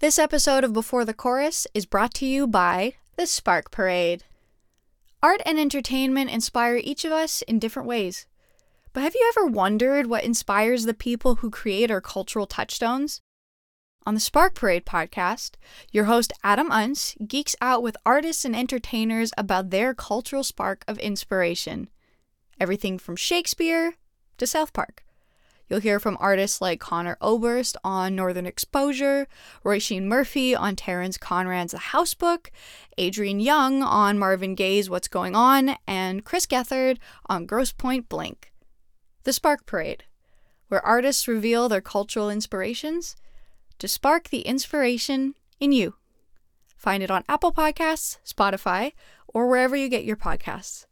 This episode of Before the Chorus is brought to you by the Spark Parade. Art and entertainment inspire each of us in different ways. But have you ever wondered what inspires the people who create our cultural touchstones? On the Spark Parade podcast, your host Adam Unz geeks out with artists and entertainers about their cultural spark of inspiration. Everything from Shakespeare to South Park. You'll hear from artists like Conor Oberst on Northern Exposure, Róisín Murphy on Terence Conran's The House Book, Adrian Young on Marvin Gaye's What's Going On, and Chris Gethard on Grosse Pointe Blank. The Spark Parade, where artists reveal their cultural inspirations to spark the inspiration in you. Find it on Apple Podcasts, Spotify, or wherever you get your podcasts.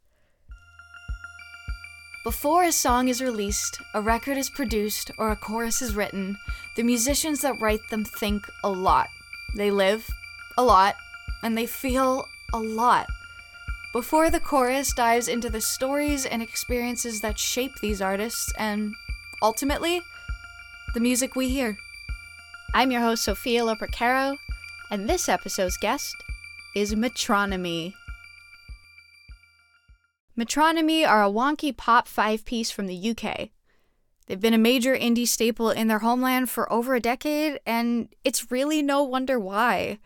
Before a song is released, a record is produced, or a chorus is written, the musicians that write them think a lot. They live a lot, and they feel a lot. Before the chorus dives into the stories and experiences that shape these artists, and ultimately, the music we hear. I'm your host, Sophia Lopercaro, and this episode's guest is Metronomy. Metronomy are a wonky pop five piece from the UK. They've been a major indie staple in their homeland for over a decade, and it's really no wonder why.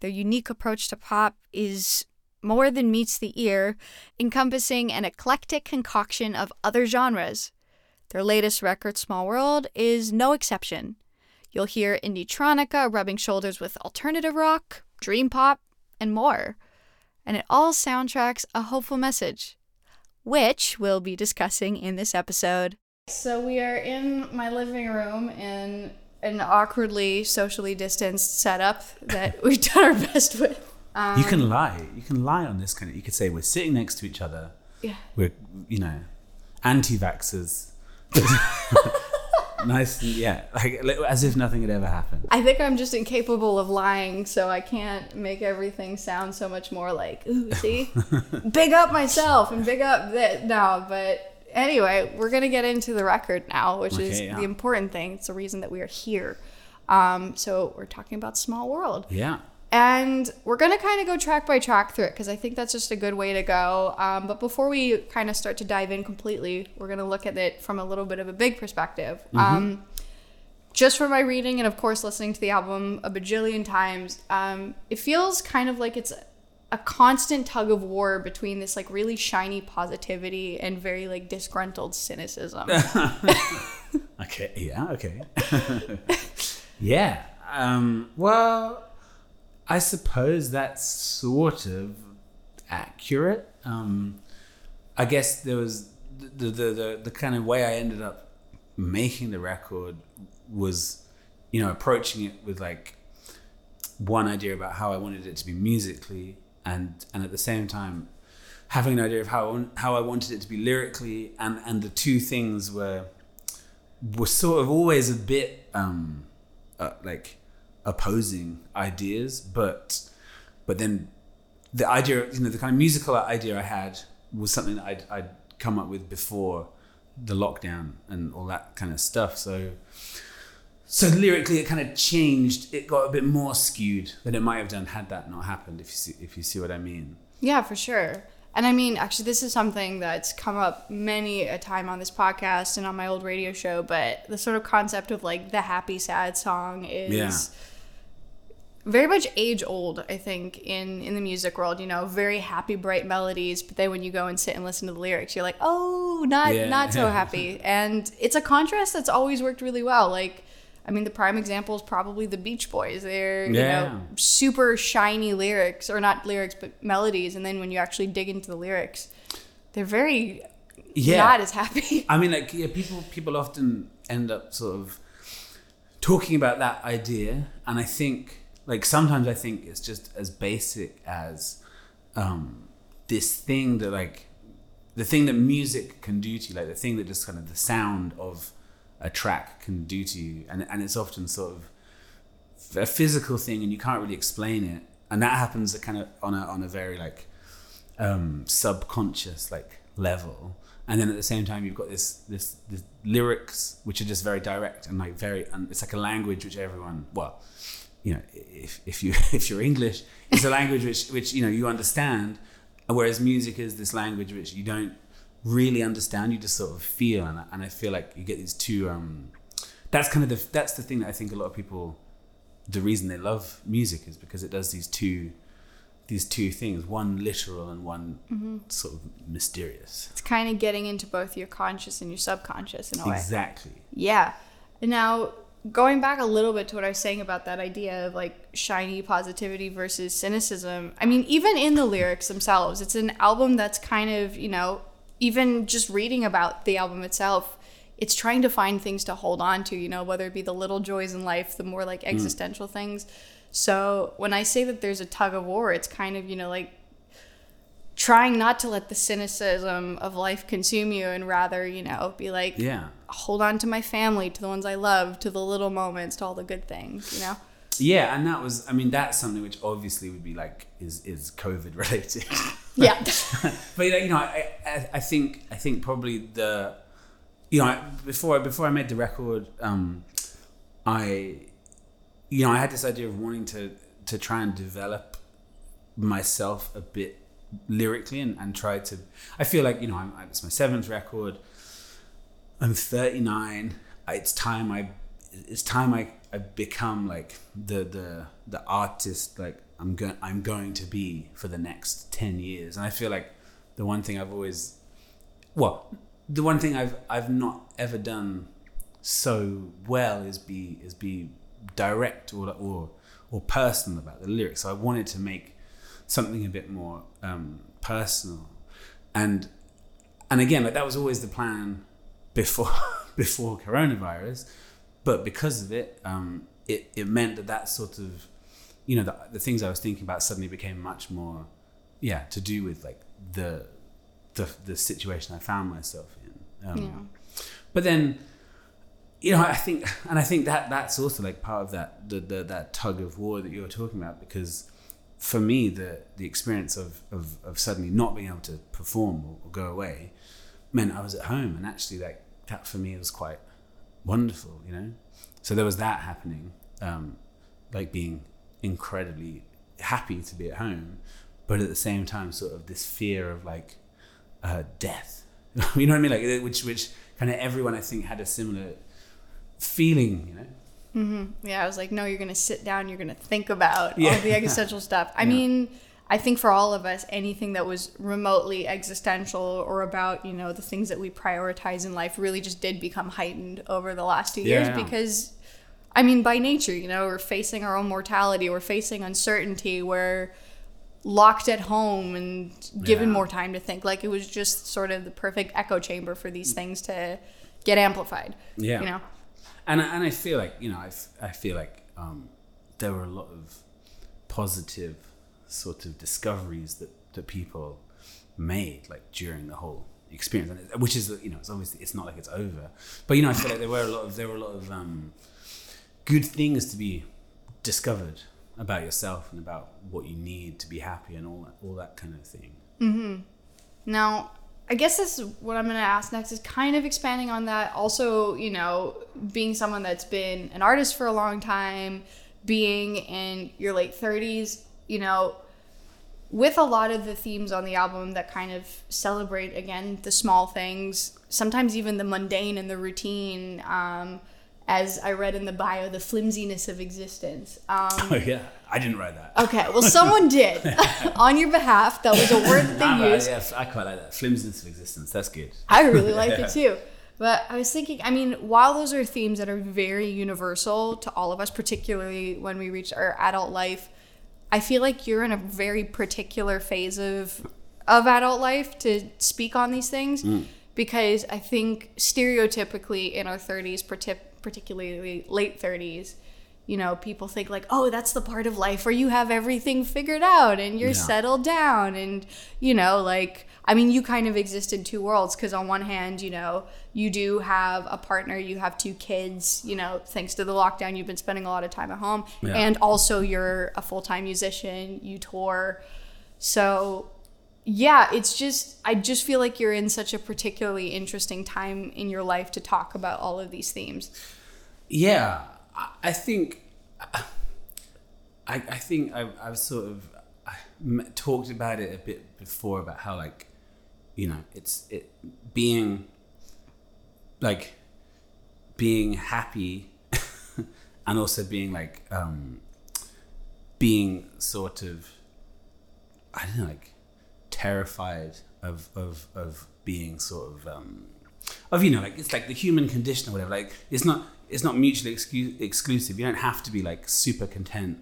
Their unique approach to pop is more than meets the ear, encompassing an eclectic concoction of other genres. Their latest record, Small World, is no exception. You'll hear Indietronica rubbing shoulders with alternative rock, dream pop, and more. And it all soundtracks a hopeful message which we'll be discussing in this episode. So we are in my living room in an awkwardly socially distanced setup that we've done our best with. Um, you can lie. You can lie on this kind of. You could say we're sitting next to each other. Yeah. We're you know, anti-vaxxers. nice, yeah, like as if nothing had ever happened. I think I'm just incapable of lying, so I can't make everything sound so much more like, ooh, see, big up myself and big up that. No, but anyway, we're gonna get into the record now, which okay, is yeah. the important thing. It's the reason that we are here. Um, so we're talking about Small World. Yeah. And we're going to kind of go track by track through it because I think that's just a good way to go. Um, but before we kind of start to dive in completely, we're going to look at it from a little bit of a big perspective. Mm-hmm. Um, just from my reading and, of course, listening to the album a bajillion times, um, it feels kind of like it's a constant tug of war between this like really shiny positivity and very like disgruntled cynicism. okay. Yeah. Okay. yeah. Um, well, I suppose that's sort of accurate. Um, I guess there was the, the, the, the kind of way I ended up making the record was, you know, approaching it with like one idea about how I wanted it to be musically, and and at the same time having an idea of how how I wanted it to be lyrically, and and the two things were were sort of always a bit um, uh, like opposing ideas, but but then the idea, you know, the kind of musical idea I had was something that I'd, I'd come up with before the lockdown and all that kind of stuff. So so lyrically, it kind of changed. It got a bit more skewed than it might have done had that not happened. If you see, if you see what I mean. Yeah, for sure. And I mean, actually, this is something that's come up many a time on this podcast and on my old radio show. But the sort of concept of like the happy sad song is. Yeah very much age old i think in in the music world you know very happy bright melodies but then when you go and sit and listen to the lyrics you're like oh not yeah. not so happy and it's a contrast that's always worked really well like i mean the prime example is probably the beach boys they're yeah. you know super shiny lyrics or not lyrics but melodies and then when you actually dig into the lyrics they're very yeah. not as happy i mean like yeah, people people often end up sort of talking about that idea and i think like sometimes I think it's just as basic as um, this thing that like the thing that music can do to you, like the thing that just kind of the sound of a track can do to you, and and it's often sort of a physical thing, and you can't really explain it, and that happens kind of on a on a very like um, subconscious like level, and then at the same time you've got this this, this lyrics which are just very direct and like very and it's like a language which everyone well you know if, if you if you're english it's a language which which you know you understand whereas music is this language which you don't really understand you just sort of feel and I, and I feel like you get these two um that's kind of the that's the thing that I think a lot of people the reason they love music is because it does these two these two things one literal and one Mm-hmm. sort of mysterious It's kind of getting into both your conscious and your subconscious in a way. exactly Yeah. Now, going back a little bit to what I was saying about that idea of like shiny positivity versus cynicism, I mean, even in the lyrics themselves, it's an album that's kind of, you know, even just reading about the album itself, it's trying to find things to hold on to, you know, whether it be the little joys in life, the more like hmm. existential things. So when I say that there's a tug of war, it's kind of, you know, like trying not to let the cynicism of life consume you and rather, you know, be like, yeah hold on to my family, to the ones I love, to the little moments, to all the good things, you know? Yeah, and that was I mean that's something which obviously would be like is is COVID related. Yeah. but you know, I, I I think I think probably the you know I- before before I made the record, um, I you know I had this idea of wanting to to try and develop myself a bit lyrically and, and try to I feel like you know I'm, it's my seventh record. I'm 39. It's time I it's time I, I become like the the the artist like I'm going I'm going to be for the next 10 years. And I feel like the one thing I've always well, the one thing I've I've not ever done so well is be is be direct or or or personal about the lyrics. So I wanted to make something a bit more um, personal, and and again, like that was always the plan before before coronavirus, but because of it, um, it it meant that that sort of you know the, the things I was thinking about suddenly became much more yeah to do with like the the the situation I found myself in. Um, Yeah. But then you know, I think, and I think that that's also like part of that the, the that tug of war that you were talking about because for me the the experience of of, of suddenly not being able to perform or, or go away meant I was at home and actually like that for me was quite wonderful, you know. So there was that happening, um, like being incredibly happy to be at home, but at the same time, sort of this fear of like uh, death. you know what I mean? Like which which kind of everyone I think had a similar feeling, you know. Mm-hmm. Yeah, I was like, no, you're gonna sit down, you're gonna think about Yeah. all the existential stuff. I Yeah. mean, I think for all of us, anything that was remotely existential or about, you know, the things that we prioritize in life really just did become heightened over the last two years Yeah. because I mean, by nature, you know, we're facing our own mortality, we're facing uncertainty, we're locked at home and given more time to think. Like it was just sort of the perfect echo chamber for these mm. things to get amplified. Yeah. You know? And I- and I feel like you know I, I feel like um, there were a lot of positive sort of discoveries that that people made like during the whole experience, and which is you know it's obviously it's not like it's over, but you know I feel like there were a lot of there were a lot of um, good things to be discovered about yourself and about what you need to be happy and all that all that kind of thing. Now, I guess this is what I'm going to ask next is kind of expanding on that. Also, you know, being someone that's been an artist for a long time, being in your late 30s, you know, with a lot of the themes on the album that kind of celebrate again the small things, sometimes even the mundane and the routine. Um, as I read in the bio, the flimsiness of existence. Um, Oh yeah, I didn't write that. okay, well, someone did on your behalf. That was a word that they but used. yes, I quite like that. Flimsiness of existence. That's good. I really like it too. But I was thinking, I mean, while those are themes that are very universal to all of us, particularly when we reach our adult life, I feel like you're in a very particular phase of of adult life to speak on these things because I think stereotypically in our 30s, partic- particularly late 30s, you know, people think like, oh, that's the part of life where you have everything figured out and you're Yeah. settled down. And, you know, like, I mean, you kind of exist in two worlds because on one hand, you know, you do have a partner, you have two kids, you know, thanks to the lockdown, you've been spending a lot of time at home. Yeah. And also you're a full time musician, you tour. So, yeah, it's just, I just feel like you're in such a particularly interesting time in your life to talk about all of these themes. Yeah, I, I think, I, I think I've, I've sort of talked about it a bit before about how like, you know, it's it being like being happy and also being like um being sort of I don't know like terrified of of of being sort of um of you know like it's like the human condition or whatever like it's not it's not mutually excu- exclusive. You don't have to be like super content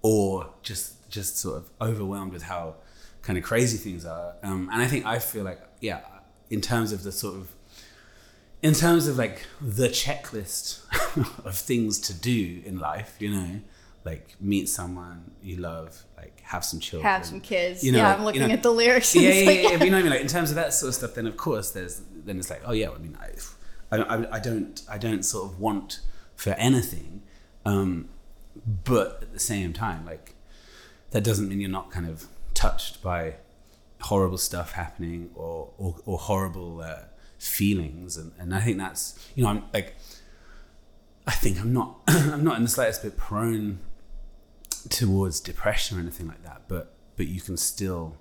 or just just sort of overwhelmed with how kind of crazy things are. Um and i think i feel like yeah in terms of the sort of in terms of like the checklist of things to do in life you know like meet someone you love like have some children Have some kids. you know, yeah, like, I'm looking you know- at the lyrics. yeah, yeah, yeah, like, yeah. But you know what I mean? Like in terms of that sort of stuff, then of course there's then it's like, oh yeah, I mean, I, I, I don't, I don't sort of want for anything, um, but at the same time, like that doesn't mean you're not kind of touched by horrible stuff happening or or, or horrible uh, feelings, and, and I think that's you know I'm like, I think I'm not I'm not in the slightest bit prone towards depression or anything like that, but but you can still,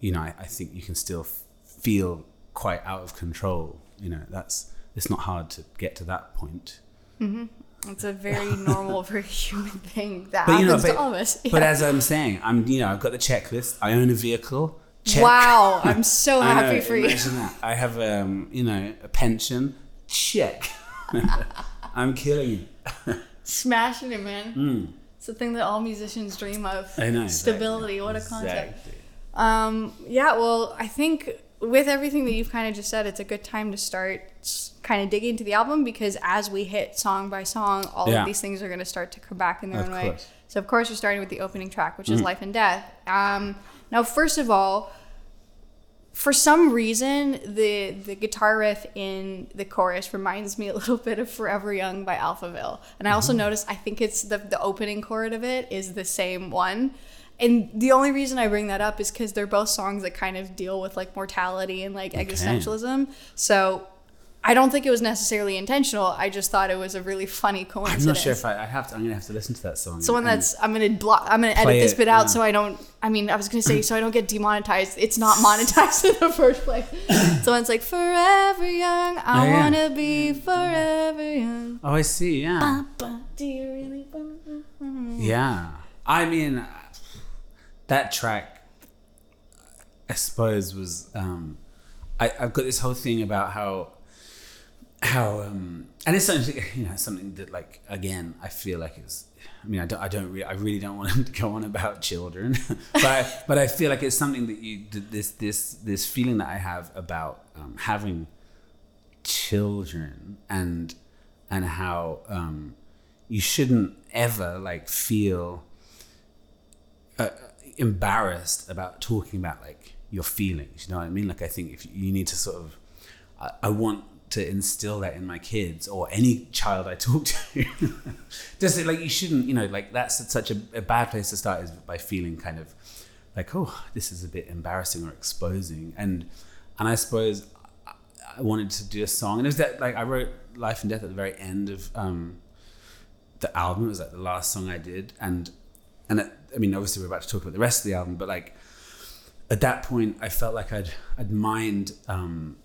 you know, I, I think you can still f- feel quite out of control. You know, that's it's not hard to get to that point. It's a very normal, very human thing that But you happens know, but, to all of us. but as I'm saying, I'm you know I've got the checklist. I own a vehicle. Check. Wow, I'm so I know, happy for you. that. I have um you know a pension. Check. I'm killing you. Smashing it, man. It's the thing that all musicians dream of. I know. exactly. Stability, what a concept. Exactly. Um, yeah, well, I think with everything that you've kind of just said, it's a good time to start kind of digging into the album because as we hit song by song, all Yeah. of these things are going to start to come back in their Of own way. So, of course, you're starting with the opening track, which Mm. is Life and Death. Um, now, first of all, for some reason, the the guitar riff in the chorus reminds me a little bit of "Forever Young" by Alphaville, and I Mm-hmm. also noticed I think it's the the opening chord of it is the same one. And the only reason I bring that up is because they're both songs that kind of deal with like mortality and like existentialism. So I don't think it was necessarily intentional. I just thought it was a really funny coincidence. I'm not sure if I, I have to. I'm gonna have to listen to that song. It's the one that's I'm gonna block. I'm gonna edit this it, bit out yeah. so I don't. I mean, I was gonna say so I don't get demonetized. It's not monetized in the first place. So it's like forever young. I Oh, yeah. wanna be forever young. Oh, I see. Yeah. Ba, Do you really? wanna- Yeah. I mean, that track, I suppose, was. Um, I, I've got this whole thing about how. How um and it's something you know something that like again I feel like it's I mean I don't I don't really I really don't want to go on about children but I, but I feel like it's something that you this this this feeling that I have about um, having children and and how um, you shouldn't ever like feel uh, embarrassed about talking about like your feelings. You know what I mean? Like I think if you need to sort of, I, I want to instill that in my kids or any child I talk to. Just like you shouldn't, you know, like that's such a, a bad place to start is by feeling kind of like, oh, this is a bit embarrassing or exposing. And and I suppose I- I wanted to do a song, and it was that like I wrote Life and Death at the very end of um, the album. It was like the last song I did, and and it, I mean, obviously we're about to talk about the rest of the album, but like at that point, I felt like I'd I'd mined um,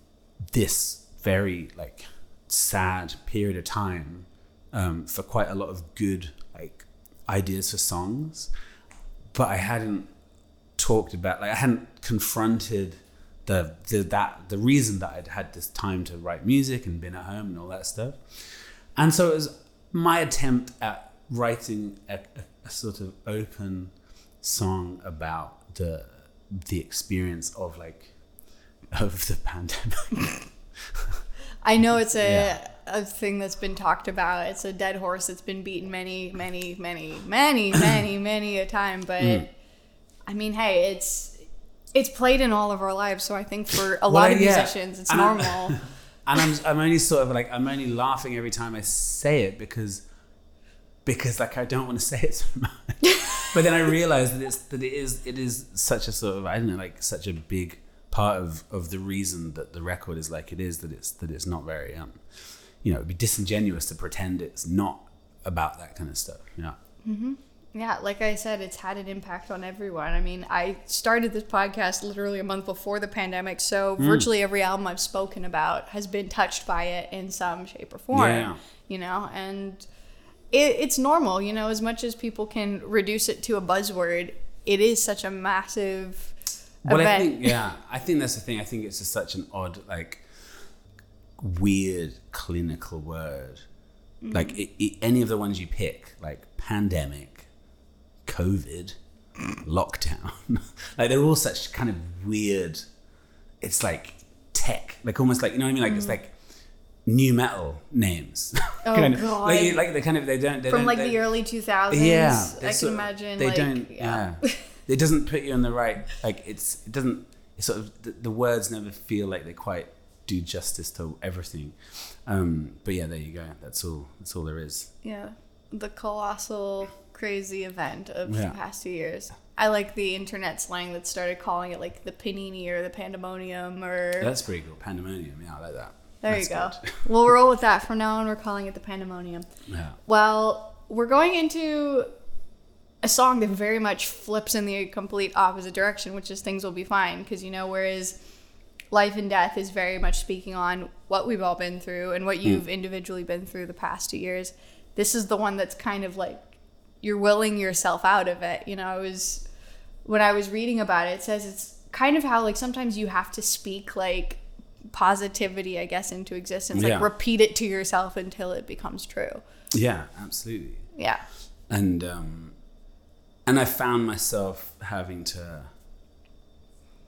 this very like sad period of time um, for quite a lot of good like ideas for songs, but I hadn't talked about like I hadn't confronted the, the that the reason that I'd had this time to write music and been at home and all that stuff, and so it was my attempt at writing a, a, sort of open song about the the experience of like of the pandemic. I know it's a Yeah. a thing that's been talked about. It's a dead horse that's been beaten many, many, many, many, many, many a time. But Mm. I mean, hey, it's it's played in all of our lives. So I think for a Well, lot of yeah. musicians, it's And normal. and I'm I'm only sort of like I'm only laughing every time I say it because because like I don't want to say it so much. but then I realize that it's that it is it is such a sort of I don't know like such a big part of of the reason that the record is like it is that it's that it's not very um you know it'd be disingenuous to pretend it's not about that kind of stuff. You know. Yeah, like I said, it's had an impact on everyone. I mean, I started this podcast literally a month before the pandemic, so Hmm. virtually every album I've spoken about has been touched by it in some shape or form. Yeah. You know, and it, it's normal, you know, as much as people can reduce it to a buzzword, it is such a massive Well, event. I think yeah, I think that's the thing. I think it's just such an odd, like, weird clinical word. Mm. Like it, it, any of the ones you pick, like pandemic, COVID, lockdown, like they're all such kind of weird. It's like tech, like almost like you know what I mean. Like it's mm. like new metal names. Oh, Kind of- God. Like, like they kind of they don't they From don't, like the early 2000s, yeah I can sort of- imagine. they like, don't yeah. yeah. it doesn't put you in the right like it's it doesn't it's sort of the, the words never feel like they quite do justice to everything um but yeah there you go that's all that's all there is Yeah, the colossal, crazy event of Yeah. the past two years. I like the internet slang that started calling it like the panini or the pandemonium or. that's pretty cool pandemonium yeah i like that there That's you go. we'll roll with that. From now on, we're calling it the pandemonium. yeah Well, we're going into a song that very much flips in the complete opposite direction, which is Things Will Be Fine. Because, you know, whereas Life and Death is very much speaking on what we've all been through and what you've individually been through the past two years, this is the one that's kind of like you're willing yourself out of it. You know, I was, when I was reading about it, it says it's kind of how like sometimes you have to speak like positivity, I guess, into existence. Like Yeah. repeat it to yourself until it becomes true. yeah absolutely Yeah. and um and i found myself having to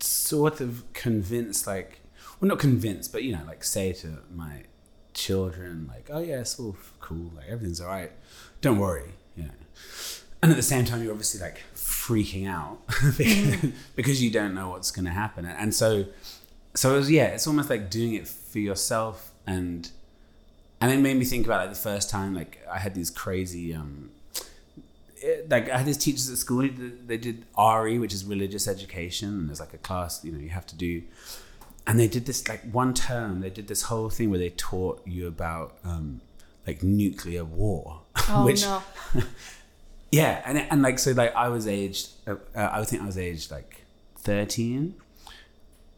sort of convince like well not convince but you know like say to my children like oh yeah it's all cool like everything's all right. Don't worry you know. And at the same time you're obviously like freaking out because, because you don't know what's going to happen and so so it was yeah it's almost like doing it for yourself. And and it made me think about like the first time like i had these crazy um it- like I had these teachers at school. They did RE, which is religious education, and there's like a class you know you have to do. And they did this like one term. They did this whole thing where they taught you about um, like nuclear war. Oh which, no. Yeah, and and like so like I was aged. Uh, I think I was aged like thirteen.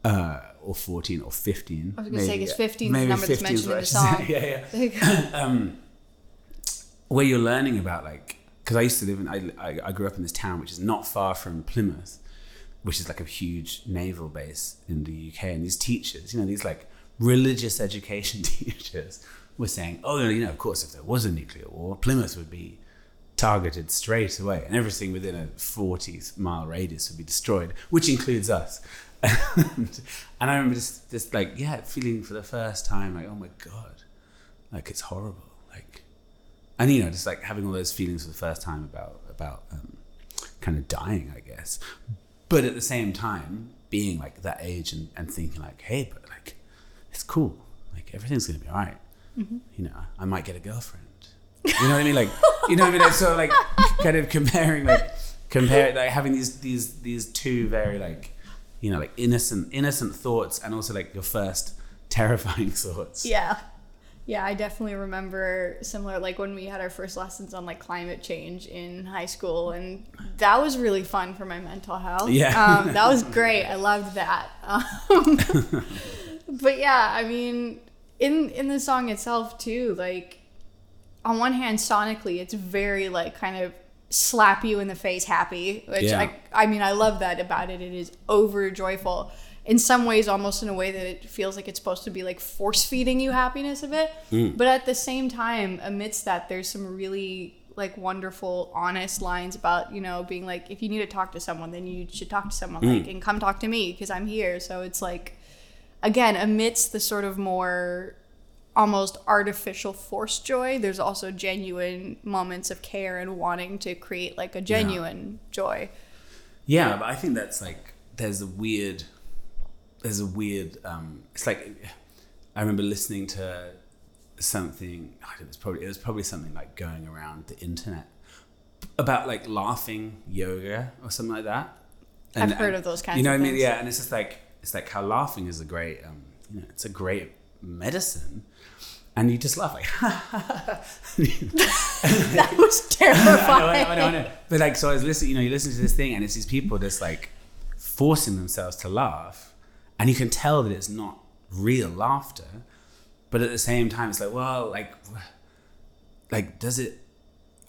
Uh, or 14 or 15 I was gonna say, maybe. 'cause 15 is the Maybe number that's 15 is mentioned in the song. yeah yeah um, where you're learning about like because I used to live in I, I, grew up in this town which is not far from Plymouth, which is like a huge naval base in the UK, and these teachers, you know, these like religious education teachers were saying, oh, you know, of course, if there was a nuclear war, Plymouth would be targeted straight away, and everything within a 40 mile radius would be destroyed, which includes us. and, and I remember just, just like, yeah, feeling for the first time, like, oh my God, like it's horrible. And you know, just like having all those feelings for the first time about, about um, kind of dying, I guess. But at the same time, being like that age and, and thinking like, hey, but like, it's cool. Like everything's gonna be all right. You know, I might get a girlfriend. You know what I mean? Like, you know what I mean? Like, so like, kind of comparing, like, compare, like having these these these two very like, you know, like innocent innocent thoughts, and also like your first terrifying thoughts. Yeah. Yeah, I definitely remember similar like when we had our first lessons on like climate change in high school and that was really fun for my mental health. Yeah. Um, that was great. I loved that. Um, but yeah, I mean in in the song itself too, like on one hand sonically it's very like kind of slap you in the face happy, which Yeah. I I mean I love that about it. It is over joyful. In some ways, almost in a way that it feels like it's supposed to be like force feeding you happiness of it. Mm. But at the same time, amidst that, there's some really like wonderful, honest lines about you know being like, if you need to talk to someone, then you should talk to someone, mm. like, and come talk to me because I'm here. So it's like, again, amidst the sort of more almost artificial forced joy. There's also genuine moments of care and wanting to create like a genuine joy. Yeah, but I think that's like there's a weird there's a weird um it's like I remember listening to something it was probably it was probably something like going around the internet about like laughing yoga or something like that. I've heard of those kinds You know what I mean? Yeah, and it's just like it's like how laughing is a great um you know, it's a great medicine. And you just laugh like That was I know, terrifying. I know, I know. But like, so I was listening, you know, you listen to this thing, and it's these people just like forcing themselves to laugh, and you can tell that it's not real laughter, but at the same time, it's like, well, like, like, does it?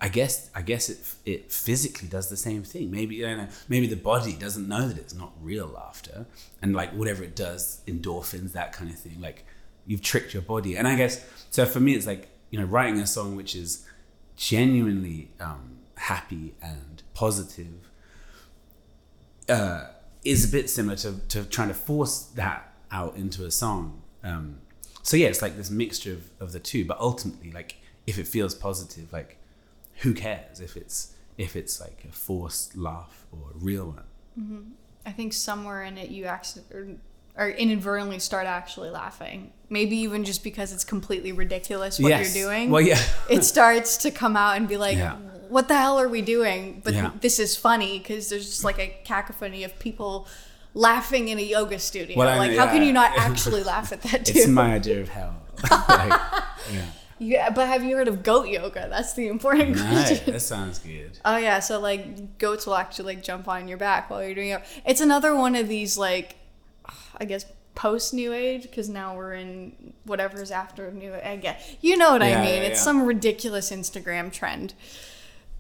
I guess, I guess it it physically does the same thing. Maybe you know, maybe the body doesn't know that it's not real laughter, and like whatever it does, endorphins, that kind of thing. Like you've tricked your body, and I guess so. For me, it's like you know, writing a song which is genuinely um, happy and positive uh, is a bit similar to, to trying to force that out into a song. Um, so yeah, it's like this mixture of, of the two. But ultimately, like if it feels positive, like who cares if it's if it's like a forced laugh or a real one? I think somewhere in it you actually or, or inadvertently start actually laughing. Maybe even just because it's completely ridiculous what Yes. you're doing. Well, yeah. it starts to come out and be like, Yeah. "What the hell are we doing?" But Yeah. this is funny because there's just like a cacophony of people laughing in a yoga studio. Well, I like, know, how can you not actually laugh at that too? It's my idea of hell. like, yeah. yeah, but have you heard of goat yoga? That's the important question. that sounds good. Oh yeah, so like goats will actually like jump on your back while you're doing it. It's another one of these like, I guess post new age because now we're in whatever's after new. Age. you know what I mean. yeah, it's yeah. some ridiculous Instagram trend.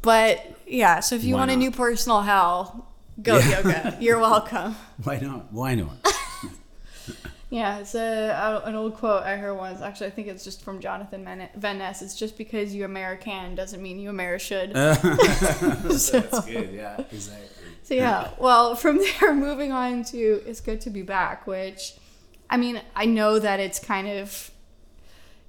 But yeah, so if you Why want a not? new personal hell, go Yeah. yoga. You're welcome. Why not? Why not? Yeah, it's a, uh, an old quote I heard once. Actually, I think it's just from Jonathan Men- Van Ness. It's just because you American doesn't mean you Ameri should. so, That's good. Yeah, exactly. So yeah, well, from there, moving on to "It's Good to Be Back," which, I mean, I know that it's kind of,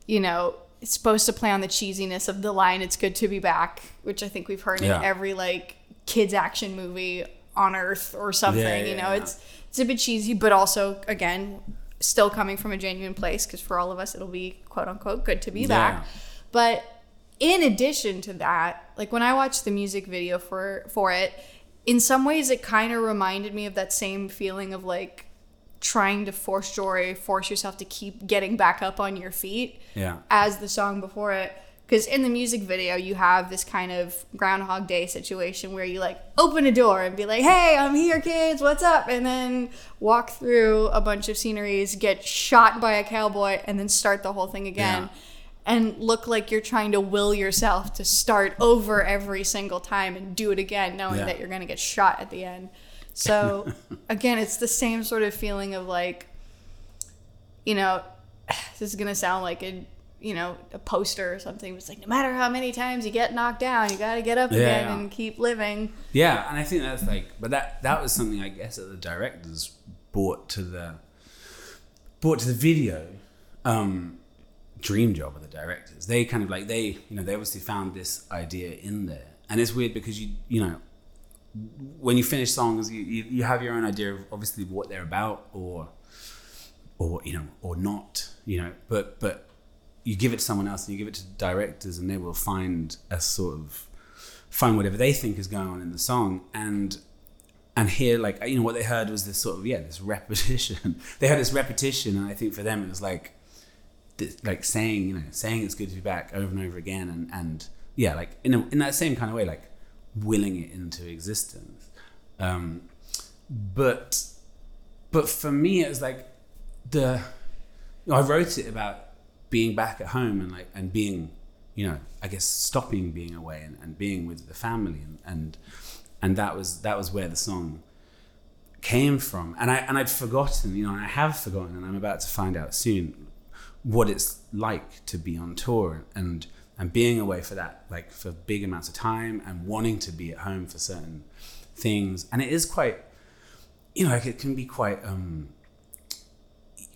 you know, it's supposed to play on the cheesiness of the line "It's good to be back," which I think we've heard Yeah. in every like kids action movie on Earth or something. Yeah, you know, it's it's a bit cheesy, but also again, still coming from a genuine place because for all of us, it'll be quote unquote good to be back. But in addition to that, like when I watched the music video for for it, in some ways it kind of reminded me of that same feeling of like trying to force joy, force yourself to keep getting back up on your feet Yeah. as the song before it. Because in the music video, you have this kind of Groundhog Day situation where you like open a door and be like, hey, I'm here, kids, what's up? And then walk through a bunch of sceneries, get shot by a cowboy, and then start the whole thing again. Yeah. And look like you're trying to will yourself to start over every single time and do it again, knowing Yeah. that you're going to get shot at the end. So, again, it's the same sort of feeling of like, you know, this is gonna sound like a you know a poster or something. It's like no matter how many times you get knocked down, you got to get up Yeah, again yeah. and keep living. Yeah, and I think that's like, but that that was something I guess that the directors brought to the brought to the video. Um, dream job of the directors. They kind of like they you know they obviously found this idea in there, and it's weird because you you know when you finish songs you, you, you have your own idea of obviously what they're about or or you know or not you know but but you give it to someone else and you give it to directors and they will find a sort of find whatever they think is going on in the song. And and here like you know what they heard was this sort of yeah this repetition. They had this repetition and i think for them it was like this, like saying you know saying it's good to be back over and over again and and yeah like in a, in that same kind of way like willing it into existence. Um but but for me it was like the I wrote it about being back at home and like and being you know I guess stopping being away and, and being with the family and, and and that was that was where the song came from. And I and I'd forgotten you know and I have forgotten and I'm about to find out soon what it's like to be on tour. And and being away for that like for big amounts of time and wanting to be at home for certain things and it is quite you know like it can be quite um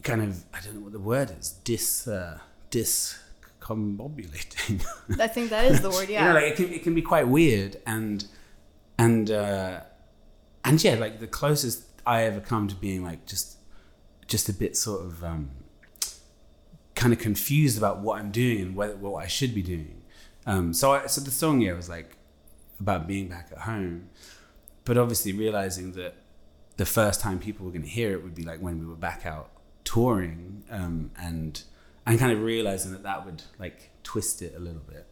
kind of I don't know what the word is dis uh, discombobulating. I think that is the word. Yeah. you know, like it can it can be quite weird and and uh, and yeah, like the closest I ever come to being like just just a bit sort of um, kind of confused about what I'm doing and whether what I should be doing. Um, so I, so the song yeah was like about being back at home, but obviously realizing that the first time people were going to hear it would be like when we were back out touring um, and and kind of realizing that that would like twist it a little bit.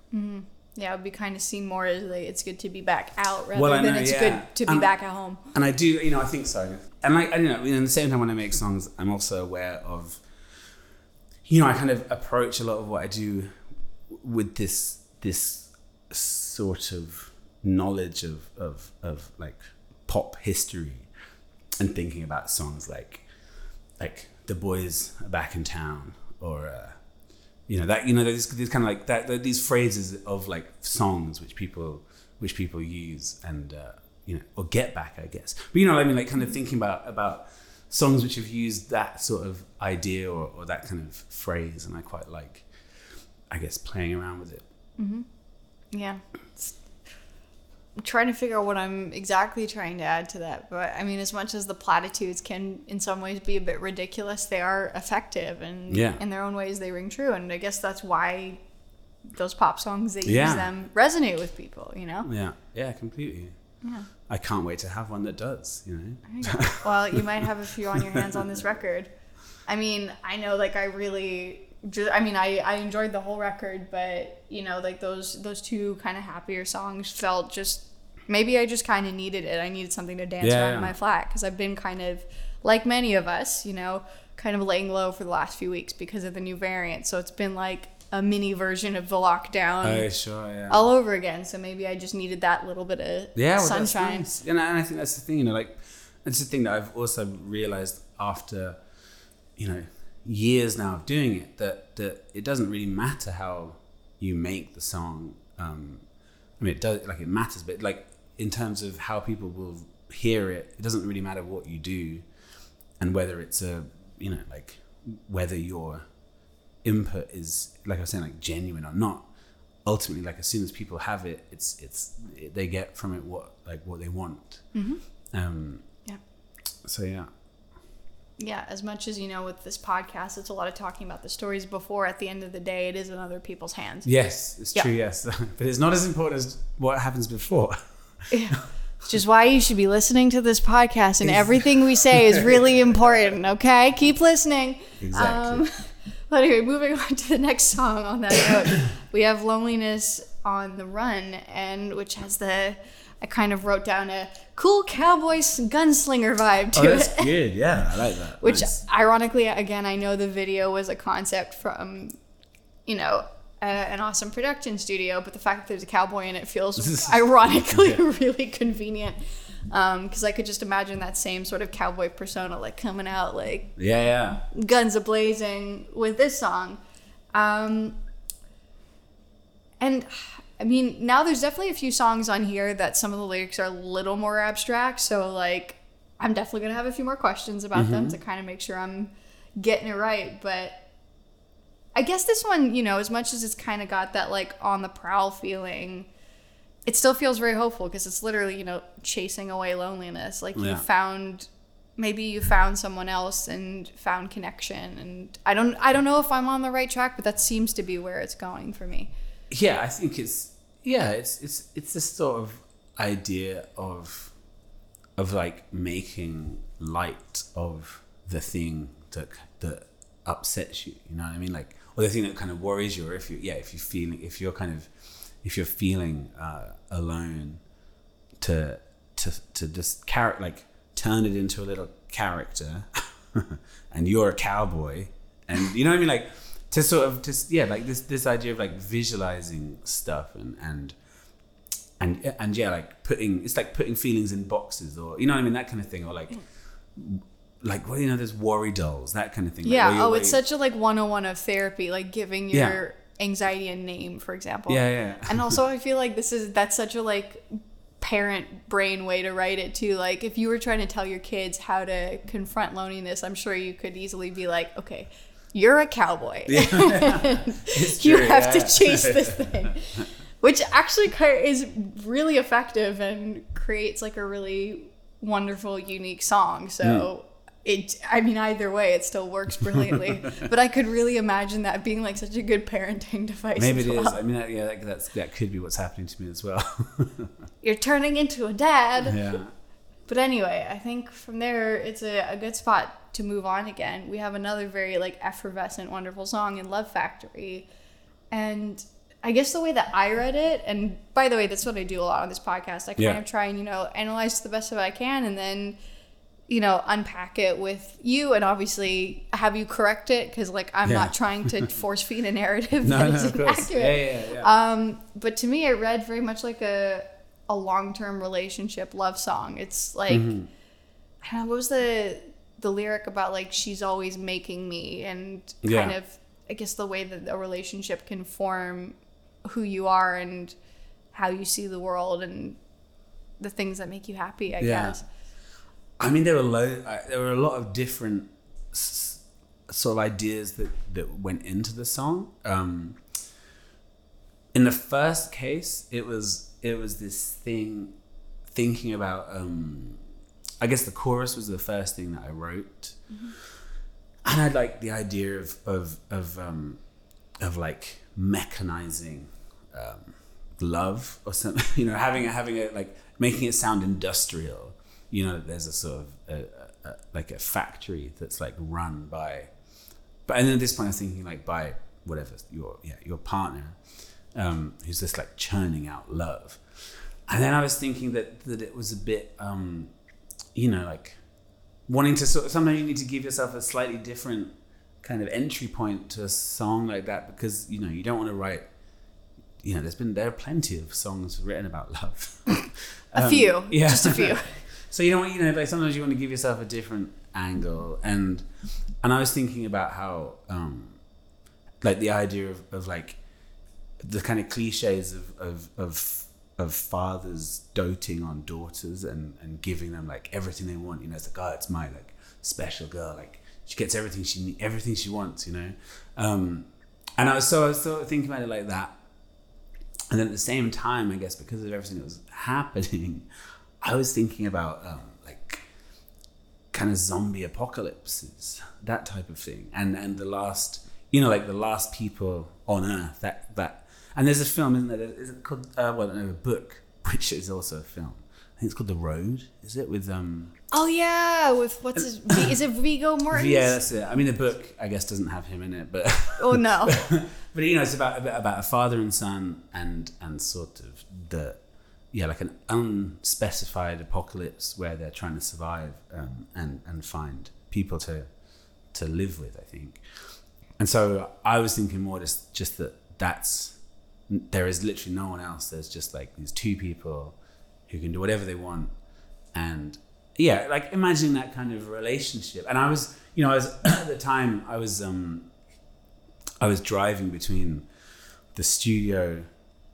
yeah, it would be kind of seen more as like it's good to be back out rather Well, than know, it's yeah. good to be back at home. and I do, you know, I think so. And like, I don't know, at the same time when I make songs, I'm also aware of, you know, I kind of approach a lot of what I do with this this sort of knowledge of of of like pop history and thinking about songs like like the boys are back in town or uh, you know that you know these, there's kind of like that these phrases of like songs which people which people use and uh, you know or get back I guess. But you know I mean? Like kind of thinking about about songs which have used that sort of idea or, or that kind of phrase and I quite like I guess playing around with it mm-hmm. Yeah. It's- I'm trying to figure out what I'm exactly trying to add to that. But I mean, as much as the platitudes can, in some ways, be a bit ridiculous, they are effective and Yeah. in their own ways, they ring true. And I guess that's why those pop songs that Yeah. use them resonate with people, you know? yeah yeah completely Yeah. I can't wait to have one that does you know There you go. well, you might have a few on your hands on this record. I mean, I know, like, I really, I mean, I, I enjoyed the whole record, but you know, like those those two kind of happier songs felt just maybe I just kind of needed it. I needed something to dance Yeah, around yeah. in my flat because I've been kind of like many of us, you know, kind of laying low for the last few weeks because of the new variant. So it's been like a mini version of the lockdown oh sure yeah all over again. So maybe I just needed that little bit of yeah, well, sunshine. Nice. and, I, and I think that's the thing, you know, like it's the thing that I've also realized after, you know, years now of doing it that that it doesn't really matter how you make the song. Um, I mean, it does like it matters, but like in terms of how people will hear it, it doesn't really matter what you do, and whether it's a you know like whether your input is like I was saying like genuine or not ultimately like as soon as people have it it's it's they get from it what like what they want um Mm-hmm. Yeah. so yeah yeah, as much as you know with this podcast, it's a lot of talking about the stories before. At the end of the day, it is in other people's hands. yes it's Yeah. true yes but it's not as important as what happens before Which is why you should be listening to this podcast, and everything we say is really important. Okay, keep listening. Exactly. Um, but anyway, moving on to the next song. On that note, we have "Loneliness on the Run," and which has the I kind of wrote down a cool cowboy gunslinger vibe to oh, it. oh it. that's good yeah I like that Which, Nice. ironically, again, I know the video was a concept from, you know, a, an awesome production studio, but the fact that there's a cowboy in it feels ironically really convenient. Because I could just imagine that same sort of cowboy persona, like coming out like yeah yeah guns ablazing with this song. Um, and I mean, now there's definitely a few songs on here that some of the lyrics are a little more abstract. So, like, I'm definitely going to have a few more questions about them to kind of make sure I'm getting it right. But I guess this one, you know, as much as it's kind of got that, like, on the prowl feeling, it still feels very hopeful because it's literally, you know, chasing away loneliness. Like, you found maybe you found someone else and found connection and I don't I don't know if I'm on the right track but that seems to be where it's going for me. yeah i think it's yeah it's it's it's this sort of idea of of like making light of the thing that that upsets you you know what i mean like or the thing that kind of worries you or if you yeah if you're feeling if you're kind of if you're feeling uh, alone to to to just carrot like turn it into a little character and you're a cowboy and you know what I mean like to sort of just yeah like this this idea of like visualizing stuff and and and and yeah like putting it's like putting feelings in boxes or you know what I mean that kind of thing or like like well you know there's worry dolls that kind of thing like, Yeah, oh it's such a like 101 of therapy like giving Yeah. Anxiety a name for example. yeah yeah and also I feel like this is that's such a like parent brain way to write it too. Like if you were trying to tell your kids how to confront loneliness, I'm sure you could easily be like, okay, you're a cowboy. It's you have yeah. to chase this thing, which actually is really effective and creates like a really wonderful, unique song. So. Hmm. It, I mean, either way, it still works brilliantly. but I could really imagine that being like such a good parenting device. Maybe it is. well. I mean, that, yeah, that, that's that could be what's happening to me as well. You're turning into a dad. yeah. But anyway, I think from there it's a, a good spot to move on again. We have another very like effervescent, wonderful song in Love Factory. And I guess the way that I read it, and by the way, that's what I do a lot on this podcast. I kind Yeah. of try and, you know, analyze to the best of I can and then, you know, unpack it with you and obviously have you correct it because like I'm Yeah. not trying to force feed a narrative No, that no, is inaccurate. Yeah, yeah, yeah. Um, but to me, it read very much like a a long term relationship love song. It's like Mm-hmm. I don't know what was the the lyric about like she's always making me and Yeah. kind of I guess the way that a relationship can form who you are and how you see the world and the things that make you happy. I Yeah. guess. I mean, there were lo- I- there were a lot of different s- sort of ideas that that went into the song. Um, in the first case, it was it was this thing thinking about. Um, I guess the chorus was the first thing that I wrote, and I like the idea of of of um, of like mechanizing um, love or something. You know, having a, having it like making it sound industrial. You know, there's a sort of a, a, a, like a factory that's like run by, but and then at this point I was thinking like by whatever your yeah your partner, um, who's just like churning out love, and then I was thinking that that it was a bit, um, you know, like wanting to sort. Of, Sometimes you need to give yourself a slightly different kind of entry point to a song like that because you know you don't want to write. You know, there's been there are plenty of songs written about love. A Um, few. yeah. Just a few. So you know, you know, like sometimes you want to give yourself a different angle, and and I was thinking about how, um, like the idea of, of like the kind of cliches of of of of fathers doting on daughters and and giving them like everything they want. You know, it's like, oh, it's my like special girl. Like she gets everything she everything she wants. You know, um, and I was so I was sort of thinking about it like that. And then at the same time, I guess because of everything that was happening, I was thinking about um, like kind of zombie apocalypses, that type of thing, and and the last, you know, like the last people on Earth. That that, and there's a film, isn't there? Is it called? Uh, well, no, a book, which is also a film. I think it's called The Road. Is it with um? Oh yeah, with what's his? Is it Viggo Mortensen? Yeah, that's it. I mean, the book, I guess, doesn't have him in it, but Oh no. but you know, it's about about about a father and son, and and sort of the yeah, like an unspecified apocalypse where they're trying to survive um, and and find people to to live with. I think, and so I was thinking more just just that that's there is literally no one else. There's just like these two people who can do whatever they want, and yeah, like imagining that kind of relationship. And I was, you know, I was at the time I was um I was driving between the studio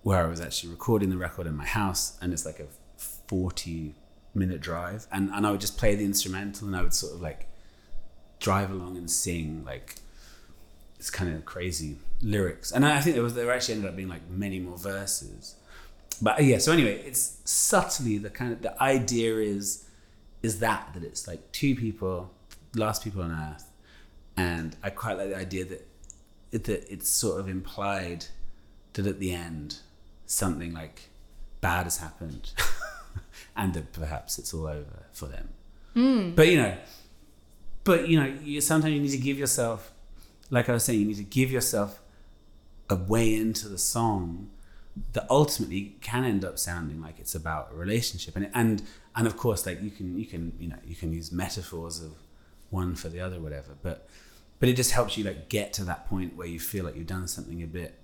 where I was actually recording the record in my house, and it's like a 40 minute drive. And, and I would just play the instrumental and I would sort of like drive along and sing like it's kind of crazy lyrics. And I think there was there actually ended up being like many more verses. But uh, yeah, so anyway, it's subtly the kind of the idea is is that that it's like two people, last people on earth, and I quite like the idea that it, that it's sort of implied that at the end something like bad has happened, and that perhaps it's all over for them. Hmm. But you know, but you know, you sometimes you need to give yourself, like I was saying, you need to give yourself a way into the song that ultimately can end up sounding like it's about a relationship. And and and of course like you can you can you know you can use metaphors of one for the other whatever. But but it just helps you like get to that point where you feel like you've done something a bit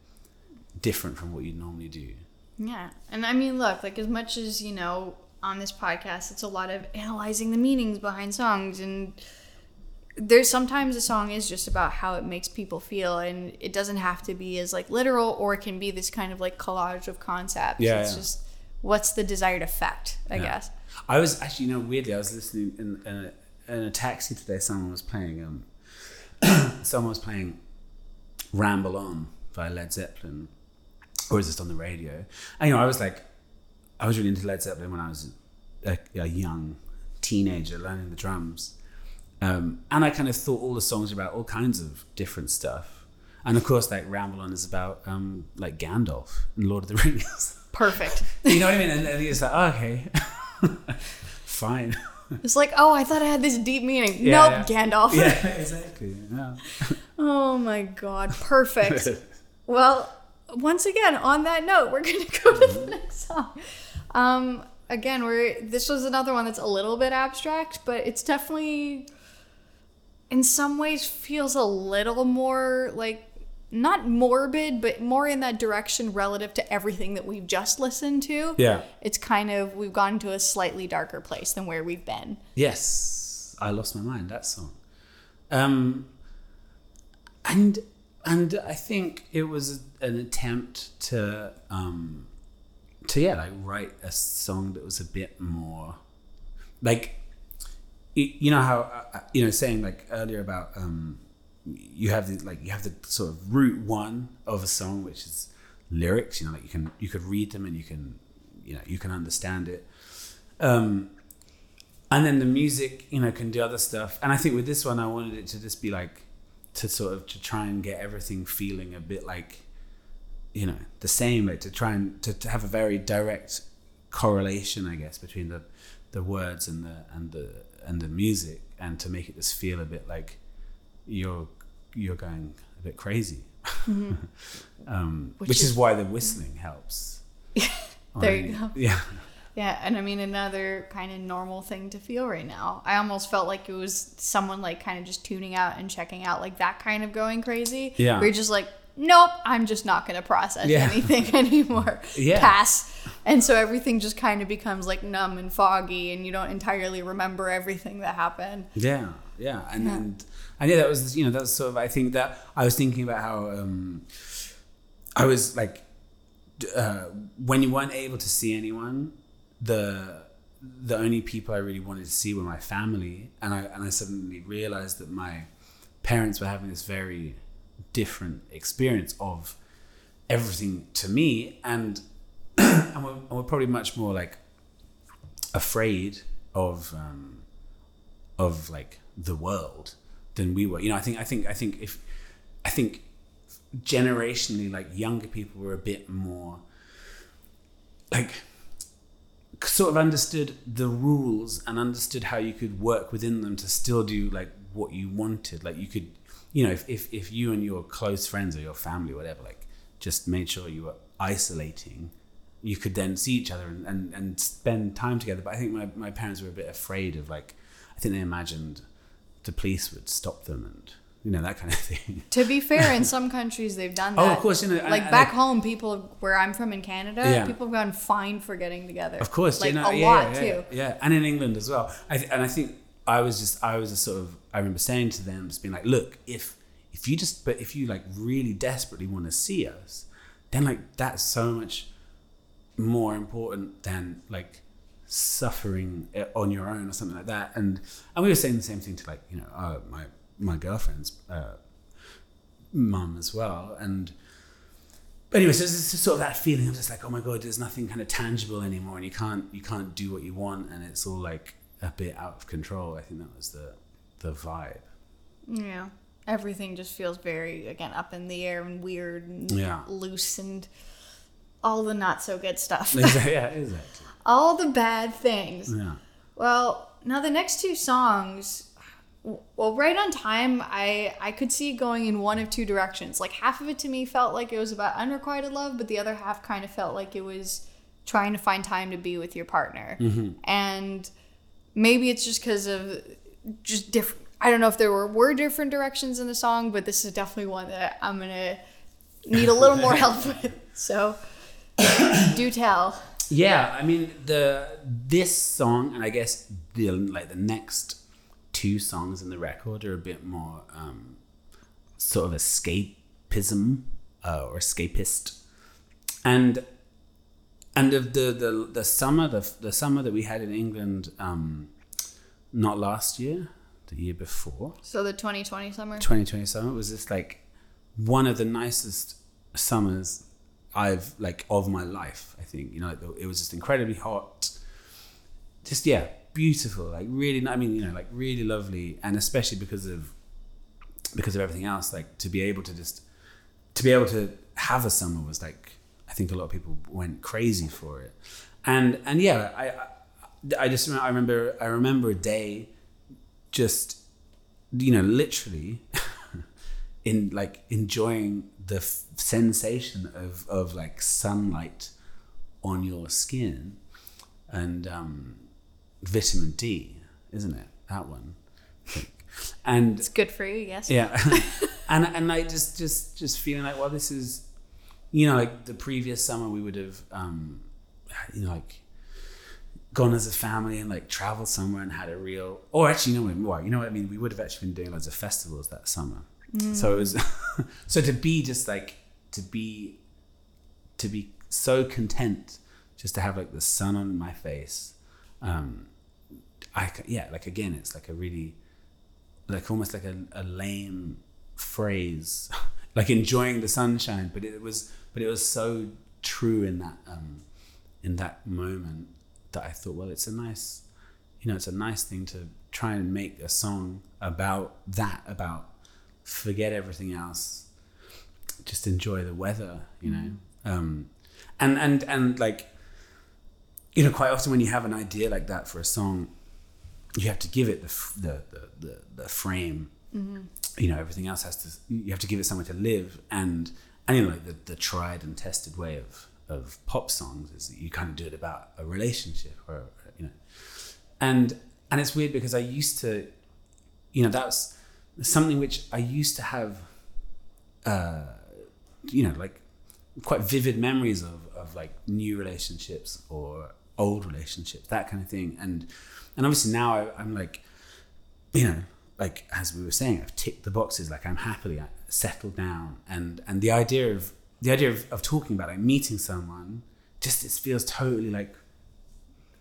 different from what you normally do Yeah. And I mean, look, like as much as, you know, on this podcast, it's a lot of analyzing the meanings behind songs and there's sometimes a song is just about how it makes people feel and it doesn't have to be as like literal or it can be this kind of like collage of concepts. Yeah, it's yeah. just what's the desired effect, I Yeah. guess. I was actually, you know, weirdly, I was listening in, in, a, in a taxi today. Someone was playing um, someone was playing Ramble On by Led Zeppelin, or is this on the radio? And you know, I was like, I was really into Led Zeppelin when I was a, a young teenager learning the drums. Um, and I kind of thought all the songs were about all kinds of different stuff. And of course, like Ramble On is about um, like Gandalf and Lord of the Rings. Perfect. you know what I mean? And, and it's like, oh, okay, fine. It's like, oh, I thought I had this deep meaning. Yeah, nope, Gandalf. Yeah, exactly. Yeah. Oh my god, perfect. well, once again, on that note, we're gonna go to the next song. Um, again, we're this was another one that's a little bit abstract, but it's definitely, in some ways, feels a little more like not morbid, but more in that direction relative to everything that we've just listened to. Yeah. It's kind of we've gone to a slightly darker place than where we've been. Yes, I lost my mind. That song, um, and and I think it was an attempt to um, to yeah, like write a song that was a bit more like you know how uh, you know saying like earlier about um, you have the like you have the sort of root one of a song which is lyrics you know like you can you could read them and you can you know you can understand it. Um and then the music you know can do other stuff. And i think with this one i wanted it to just be like to sort of to try and get everything feeling a bit like you know the same like to try and to, to have a very direct correlation i guess between the the words and the and the and the music and to make it just feel a bit like you're you're going a bit crazy. Um, which, Which is, is- why the whistling helps. There I- you go. yeah Yeah, and I mean another kind of normal thing to feel right now. I almost felt like it was someone like kind of just tuning out and checking out, like that kind of going crazy. Yeah. You're just like, nope, I'm just not going to process Yeah. anything anymore. Yeah. Pass. And so everything just kind of becomes like numb and foggy, and you don't entirely remember everything that happened. Yeah, yeah, and and and yeah, that was you know that's sort of I think that I was thinking about how um, I was like uh, when you weren't able to see anyone, the the only people I really wanted to see were my family, and I and I suddenly realized that my parents were having this very different experience of everything to me, and and we're, and we're probably much more like afraid of. Um, of like the world than we were. You know, I think I think I think if I think generationally like younger people were a bit more like sort of understood the rules and understood how you could work within them to still do like what you wanted. Like you could you know, if, if, if you and your close friends or your family or whatever, like just made sure you were isolating, you could then see each other and, and, and spend time together. But I think my, my parents were a bit afraid of like I think they imagined the police would stop them and you know that kind of thing. To be fair, in some countries they've done that. Oh, of course, you know, like and back I- home, people where I'm from in Canada, Yeah. people have gotten fined for getting together. Of course, like you know, a yeah, lot yeah, too. Yeah, and in England as well. I th- and I think I was just I was just sort of I remember saying to them, just being like, look, if if you just but if you like really desperately want to see us, then like that's so much more important than like suffering uh, on your own or something like that. And and we were saying the same thing to like you know uh, my my girlfriend's uh, mum as well, and. But anyway, so it's just sort of that feeling of just like, oh my god, there's nothing kind of tangible anymore, and you can't you can't do what you want, and it's all like a bit out of control. I think that was the the vibe. Yeah. Everything just feels very, again, up in the air and weird and Yeah. loose and all the not so good stuff. yeah, exactly. all the bad things. Yeah. Well, now the next two songs, well, right on time, I I could see it going in one of two directions. Like half of it to me felt like it was about unrequited love, but the other half kind of felt like it was trying to find time to be with your partner. Mm-hmm. And maybe it's just because of just different. I don't know if there were were different directions in the song, but this is definitely one that I'm gonna need a little more help with. So, do tell. Yeah, I mean the this song and I guess the like the next two songs in the record are a bit more um, sort of escapism uh, or escapist, and and of the the the summer the the summer that we had in England, um, not last year, the year before. So the 2020 summer. 2020 summer was just like one of the nicest summers I've like of my life. I think you know it was just incredibly hot. Just yeah, beautiful. Like really, I mean you know like really lovely, and especially because of because of everything else. Like to be able to just to be able to have a summer was like I think a lot of people went crazy for it, and and yeah, I I, just I remember I remember a day just you know literally in like enjoying the f- sensation of of like sunlight on your skin and um, vitamin D, isn't it? That one, And It's good for you, yes. yeah, and and like just just just feeling like, well, this is, you know, like the previous summer we would have, um, you know, like gone as a family and like traveled somewhere and had a real, or actually, you know what, well, you know what I mean. We would have actually been doing loads of festivals that summer, so it was, so to be just like to be, to be so content just to have like the sun on my face, um, I yeah, like again, it's like a really like almost like a, a lame phrase like enjoying the sunshine but it was but it was so true in that um in that moment that i thought well it's a nice you know it's a nice thing to try and make a song about that about forget everything else just enjoy the weather you know? Um and and and like you know quite often when you have an idea like that for a song you have to give it the the the, the, the frame. You know, everything else has to. You have to give it somewhere to live, and and you know, like the, the tried and tested way of of pop songs is that you kind of do it about a relationship, or you know, and and it's weird because I used to, you know, that's something which I used to have, uh, you know, like quite vivid memories of of like new relationships or old relationships, that kind of thing, and and obviously now I, I'm like, you know, like as we were saying, I've ticked the boxes. Like I'm happily settled down, and and the idea of the idea of, of talking about like meeting someone, just it feels totally like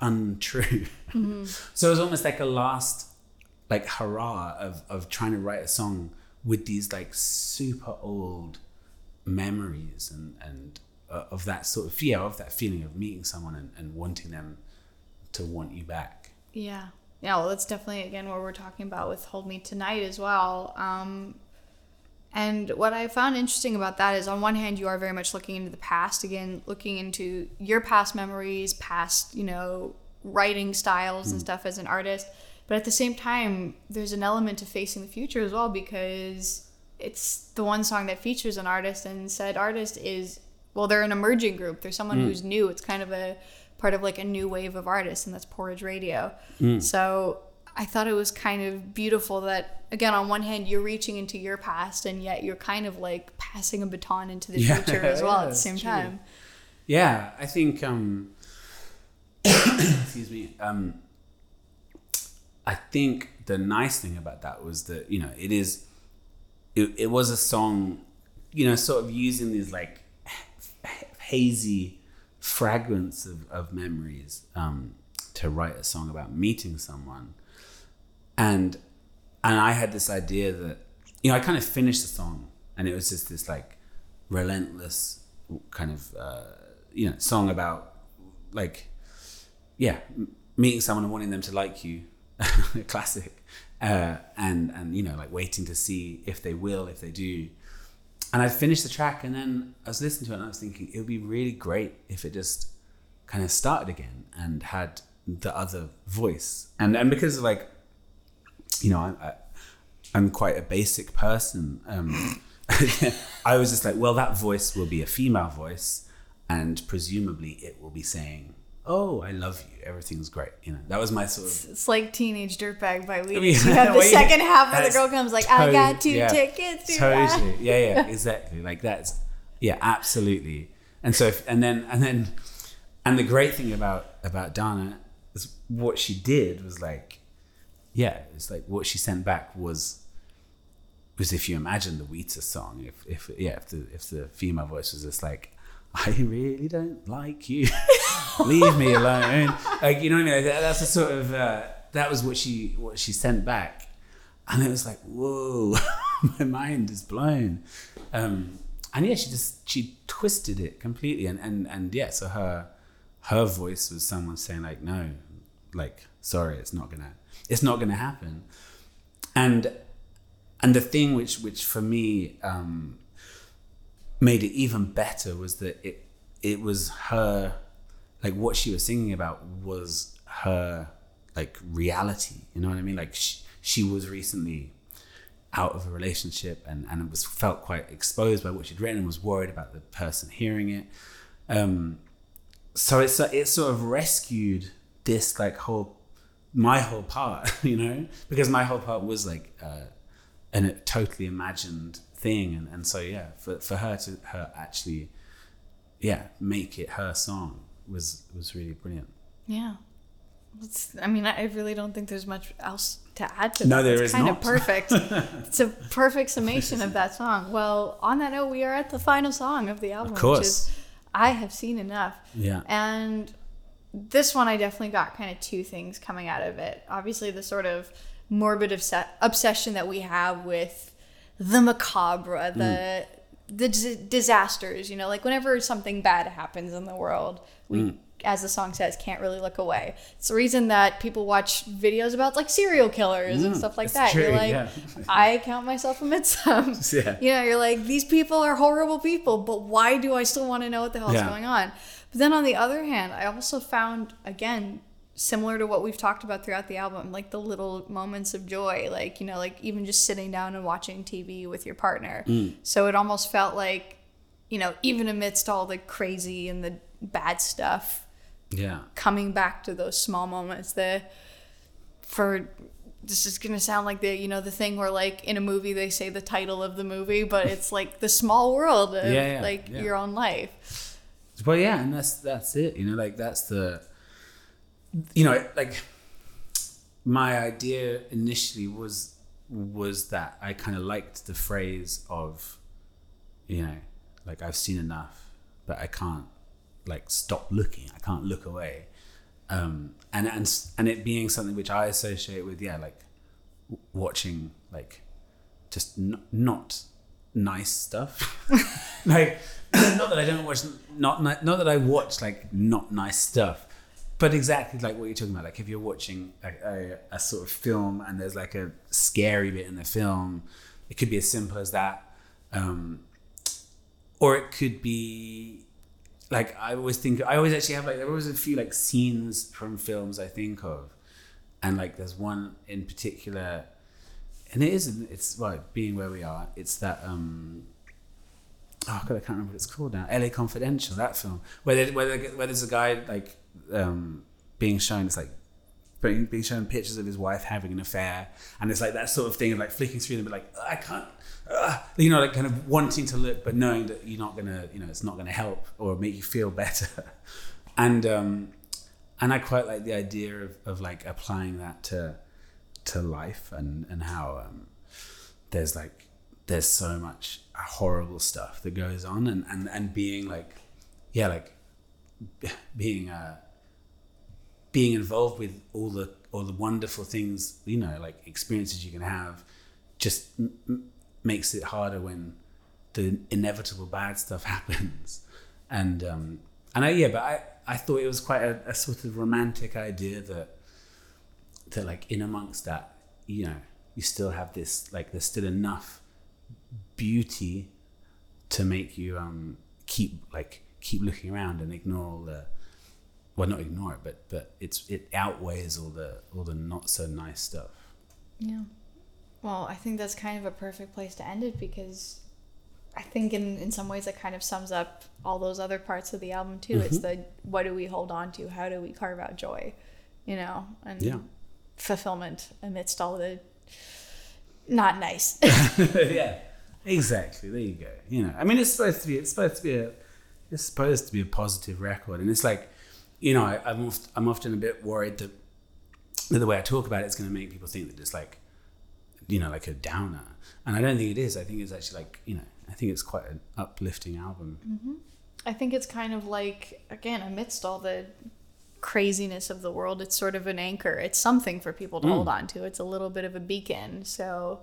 untrue. so it was almost like a last like hurrah of of trying to write a song with these like super old memories and and uh, of that sort of fear of that feeling of meeting someone and, and wanting them to want you back. Yeah. Yeah, well, that's definitely, again, what we're talking about with Hold Me Tonight as well. Um, and what I found interesting about that is, on one hand, you are very much looking into the past, again, looking into your past memories, past, you know, writing styles and stuff as an artist. But at the same time, there's an element to facing the future as well because it's the one song that features an artist, and said artist is, well, they're an emerging group. They're someone who's new. It's kind of a part of like a new wave of artists, and that's Porridge Radio. So I thought it was kind of beautiful that, again, on one hand, you're reaching into your past, and yet you're kind of like passing a baton into the Yeah, future as well yeah, at the same true. time. Yeah, I think. Um, excuse me. Um, I think the nice thing about that was that you know it is, it, it was a song, you know, sort of using these like hazy fragments of, of memories um, to write a song about meeting someone, and and I had this idea that you know I kind of finished the song and it was just this like relentless kind of uh, you know song about like yeah meeting someone and wanting them to like you. Classic. Uh, and and you know like waiting to see if they will if they do and I'd finished the track and then I was listening to it and I was thinking it would be really great if it just kind of started again and had the other voice and and because like you know I, I I'm quite a basic person. Um, I was just like, well, that voice will be a female voice, and presumably it will be saying, "Oh, I love you. Everything's great." You know, that was my sort of. It's like Teenage Dirtbag by Weezer. mean, you have the second half where the girl comes like, I got two yeah, tickets to Totally, that. yeah, yeah, exactly. Like that's, yeah, absolutely. And so, if, and then, and then, and the great thing about about Dana is what she did was like, yeah, it's like what she sent back was was if you imagine the Weezer song, if if yeah, if the if the female voice was just like, I really don't like you, leave me alone, like you know what I mean? Like, that, that's the sort of uh, that was what she what she sent back, and it was like, whoa, my mind is blown. Um, and yeah, she just she twisted it completely, and and and yeah, so her her voice was someone saying like, no, like sorry, it's not gonna it's not gonna happen, and and the thing which which for me um, made it even better was that it it was her like what she was singing about was her like reality you know what i mean? Like she, she was recently out of a relationship and and was felt quite exposed by what she'd written and was worried about the person hearing it. Um so it's it sort of rescued this like whole my whole part you know? Because my whole part was like uh an, a totally imagined thing and, and so yeah for, for her to her actually yeah make it her song was was really brilliant Yeah. It's, I mean, I really don't think there's much else to add to No, that. there it's is kind not. of perfect. it's a perfect summation of that song. Well, on that note, we are at the final song of the album, which course. is I Have Seen Enough. Yeah. And this one, I definitely got kind of two things coming out of it. Obviously, the sort of morbid obse- obsession that we have with the macabre, the mm. the dis- disasters. You know, like whenever something bad happens in the world, we, mm. as the song says, can't really look away. It's the reason that people watch videos about like serial killers and mm. stuff like it's that. You're like, yeah. I count myself amidst them. Yeah. You know, you're like, these people are horrible people, but why do I still want to know what the hell's Yeah. going on? But then on the other hand, I also found, again, similar to what we've talked about throughout the album, like the little moments of joy, like, you know, like even just sitting down and watching TV with your partner. Mm. So it almost felt like, you know, even amidst all the crazy and the bad stuff, yeah coming back to those small moments the for this is gonna sound like the you know the thing where like in a movie they say the title of the movie but it's like the small world of Yeah, yeah, like yeah. your own life Well, yeah, and that's that's it. You know, like that's the, you know, like my idea initially was was that I kind of liked the phrase of, you know, like I've seen enough, but I can't like stop looking. I can't look away, um, and and and it being something which I associate with, yeah, like w- watching like just n- not nice stuff. like not that I don't watch not not that I watch like not nice stuff, but exactly like what you're talking about. Like if you're watching a, a, sort of film and there's like a scary bit in the film, it could be as simple as that, um, or it could be like I always think I always actually have like there was a few like scenes from films I think of, and like there's one in particular, and it isn't. It's well, being where we are. It's that um. Oh god, I can't remember what it's called now. L.A. Confidential, that film, where there, where, there, where there's a guy like um, being shown. It's like being, being shown pictures of his wife having an affair, and it's like that sort of thing of like flicking through them, but like I can't, uh, you know, like kind of wanting to look, but knowing that you're not gonna, you know, it's not gonna help or make you feel better, and um, and I quite like the idea of, of like applying that to to life and and how um, there's like there's so much horrible stuff that goes on and and and being like yeah like being uh being involved with all the all the wonderful things you know like experiences you can have just m- makes it harder when the inevitable bad stuff happens. And um and I yeah but I I thought it was quite a, a sort of romantic idea that that like in amongst that you know you still have this like there's still enough beauty to make you um keep like keep looking around and ignore all the well not ignore it but but it's it outweighs all the all the not so nice stuff. Yeah. Well i think that's kind of a perfect place to end it because i think in in some ways it kind of sums up all those other parts of the album too. It's Mm-hmm. the what do we hold on to? How do we carve out joy? You know and Yeah. fulfillment amidst all the not nice. Yeah exactly. There you go. You know i mean it's supposed to be it's supposed to be a it's supposed to be a positive record. And it's like you know I, i'm oft, i'm often a bit worried that, that the way i talk about it is going to make people think that it's like you know like a downer and i don't think it is i think it's actually like you know i think it's quite an uplifting album mm-hmm. I think it's kind of like again amidst all the craziness of the world, it's sort of an anchor. It's something for people to mm. hold on to. It's a little bit of a beacon. So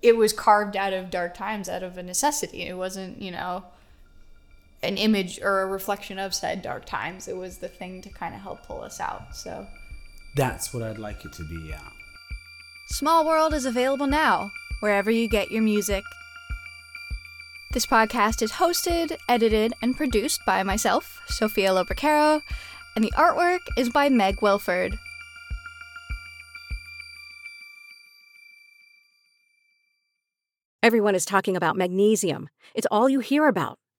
it was carved out of dark times, out of a necessity. It wasn't, you know, an image or a reflection of said dark times. It was the thing to kind of help pull us out. So That's what I'd like it to be, yeah. Small World is available now, wherever you get your music. This podcast is hosted, edited, and produced by myself, Sophia Lopercaro, and the artwork is by Meg Wilford. Everyone is talking about magnesium. It's all you hear about.